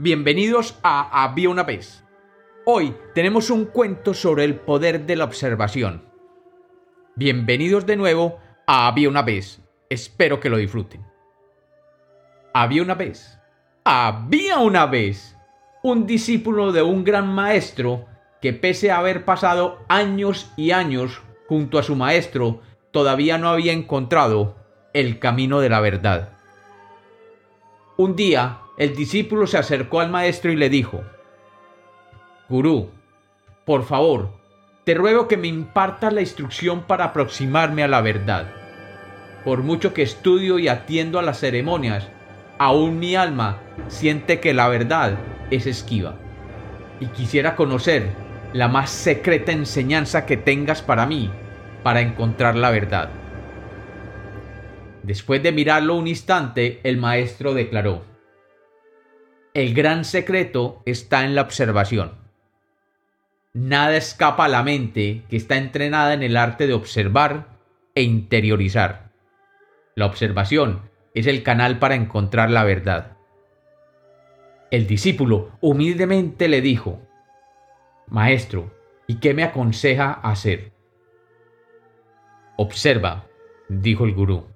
Bienvenidos a Había una vez. Hoy tenemos un cuento sobre el poder de la observación. Bienvenidos de nuevo a Había una vez. Espero que lo disfruten. Había una vez. Había una vez un discípulo de un gran maestro que pese a haber pasado años y años junto a su maestro, todavía no había encontrado el camino de la verdad. Un día, el discípulo se acercó al maestro y le dijo, Gurú, por favor, te ruego que me impartas la instrucción para aproximarme a la verdad. Por mucho que estudio y atiendo a las ceremonias, aún mi alma siente que la verdad es esquiva. Y quisiera conocer la más secreta enseñanza que tengas para mí, para encontrar la verdad. Después de mirarlo un instante, el maestro declaró, El gran secreto está en la observación. Nada escapa a la mente que está entrenada en el arte de observar e interiorizar. La observación es el canal para encontrar la verdad. El discípulo humildemente le dijo, Maestro, ¿y qué me aconseja hacer? Observa, dijo el gurú.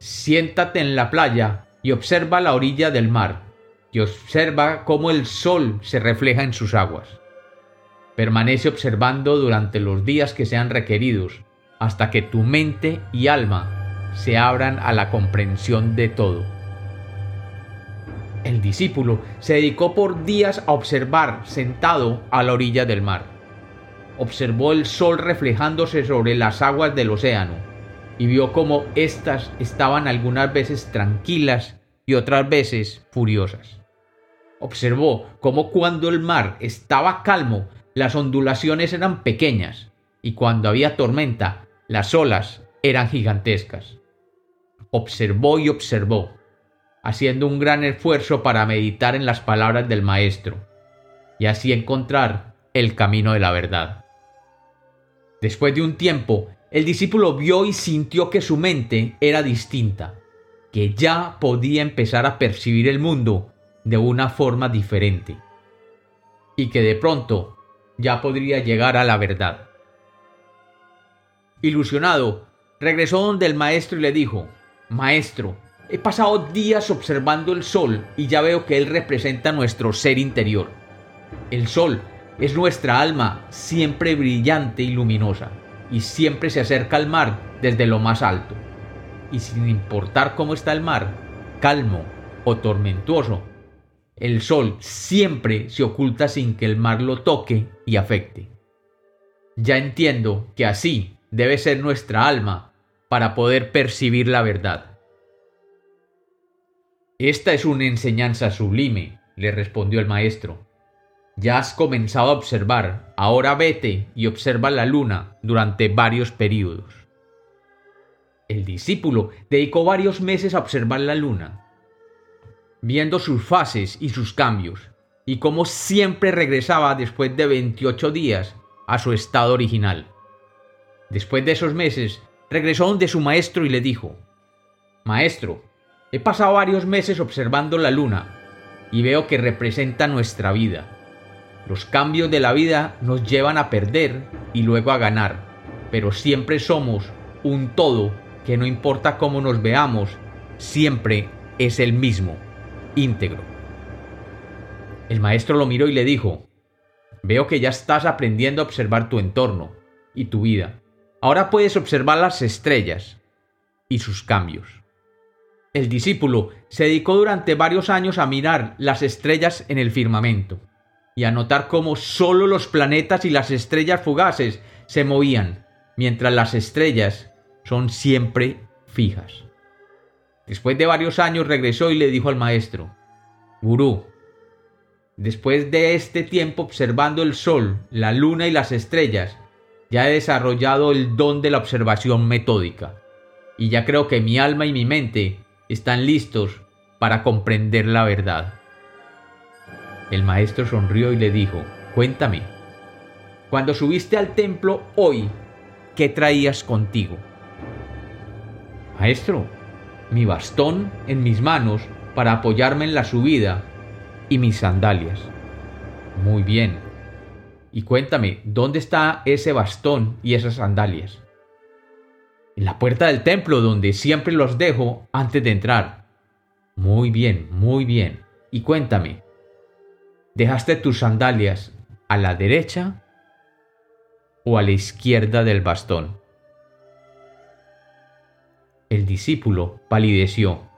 Siéntate en la playa y observa la orilla del mar, y observa cómo el sol se refleja en sus aguas. Permanece observando durante los días que sean requeridos, hasta que tu mente y alma se abran a la comprensión de todo. El discípulo se dedicó por días a observar sentado a la orilla del mar. Observó el sol reflejándose sobre las aguas del océano y vio cómo éstas estaban algunas veces tranquilas y otras veces furiosas. Observó cómo cuando el mar estaba calmo, las ondulaciones eran pequeñas, y cuando había tormenta, las olas eran gigantescas. Observó y observó, haciendo un gran esfuerzo para meditar en las palabras del Maestro, y así encontrar el camino de la verdad. Después de un tiempo, el discípulo vio y sintió que su mente era distinta, que ya podía empezar a percibir el mundo de una forma diferente, y que de pronto ya podría llegar a la verdad. Ilusionado, regresó donde el maestro y le dijo, Maestro, he pasado días observando el sol y ya veo que él representa nuestro ser interior. El sol es nuestra alma siempre brillante y luminosa y siempre se acerca al mar desde lo más alto. Y sin importar cómo está el mar, calmo o tormentuoso, el sol siempre se oculta sin que el mar lo toque y afecte. Ya entiendo que así debe ser nuestra alma para poder percibir la verdad. Esta es una enseñanza sublime, le respondió el maestro. Ya has comenzado a observar, ahora vete y observa la luna durante varios períodos. El discípulo dedicó varios meses a observar la luna, viendo sus fases y sus cambios, y cómo siempre regresaba después de 28 días a su estado original. Después de esos meses, regresó donde su maestro y le dijo, Maestro, he pasado varios meses observando la luna y veo que representa nuestra vida los cambios de la vida nos llevan a perder y luego a ganar, pero siempre somos un todo que no importa cómo nos veamos, siempre es el mismo, íntegro. El maestro lo miró y le dijo, veo que ya estás aprendiendo a observar tu entorno y tu vida. Ahora puedes observar las estrellas y sus cambios. El discípulo se dedicó durante varios años a mirar las estrellas en el firmamento y a notar cómo solo los planetas y las estrellas fugaces se movían, mientras las estrellas son siempre fijas. Después de varios años regresó y le dijo al maestro, Gurú, después de este tiempo observando el sol, la luna y las estrellas, ya he desarrollado el don de la observación metódica, y ya creo que mi alma y mi mente están listos para comprender la verdad. El maestro sonrió y le dijo, Cuéntame, cuando subiste al templo hoy, ¿qué traías contigo? Maestro, mi bastón en mis manos para apoyarme en la subida y mis sandalias. Muy bien. Y cuéntame, ¿dónde está ese bastón y esas sandalias? En la puerta del templo donde siempre los dejo antes de entrar. Muy bien, muy bien. Y cuéntame, ¿dejaste tus sandalias a la derecha o a la izquierda del bastón? El discípulo palideció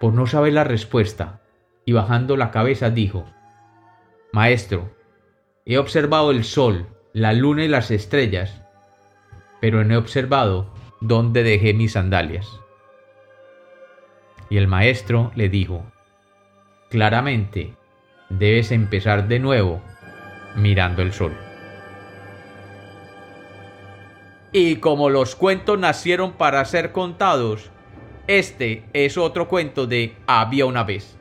por no saber la respuesta y bajando la cabeza dijo, Maestro, he observado el sol, la luna y las estrellas, pero no he observado dónde dejé mis sandalias. Y el maestro le dijo, Claramente, debes empezar de nuevo mirando el sol. Y como los cuentos nacieron para ser contados, este es otro cuento de Había una vez.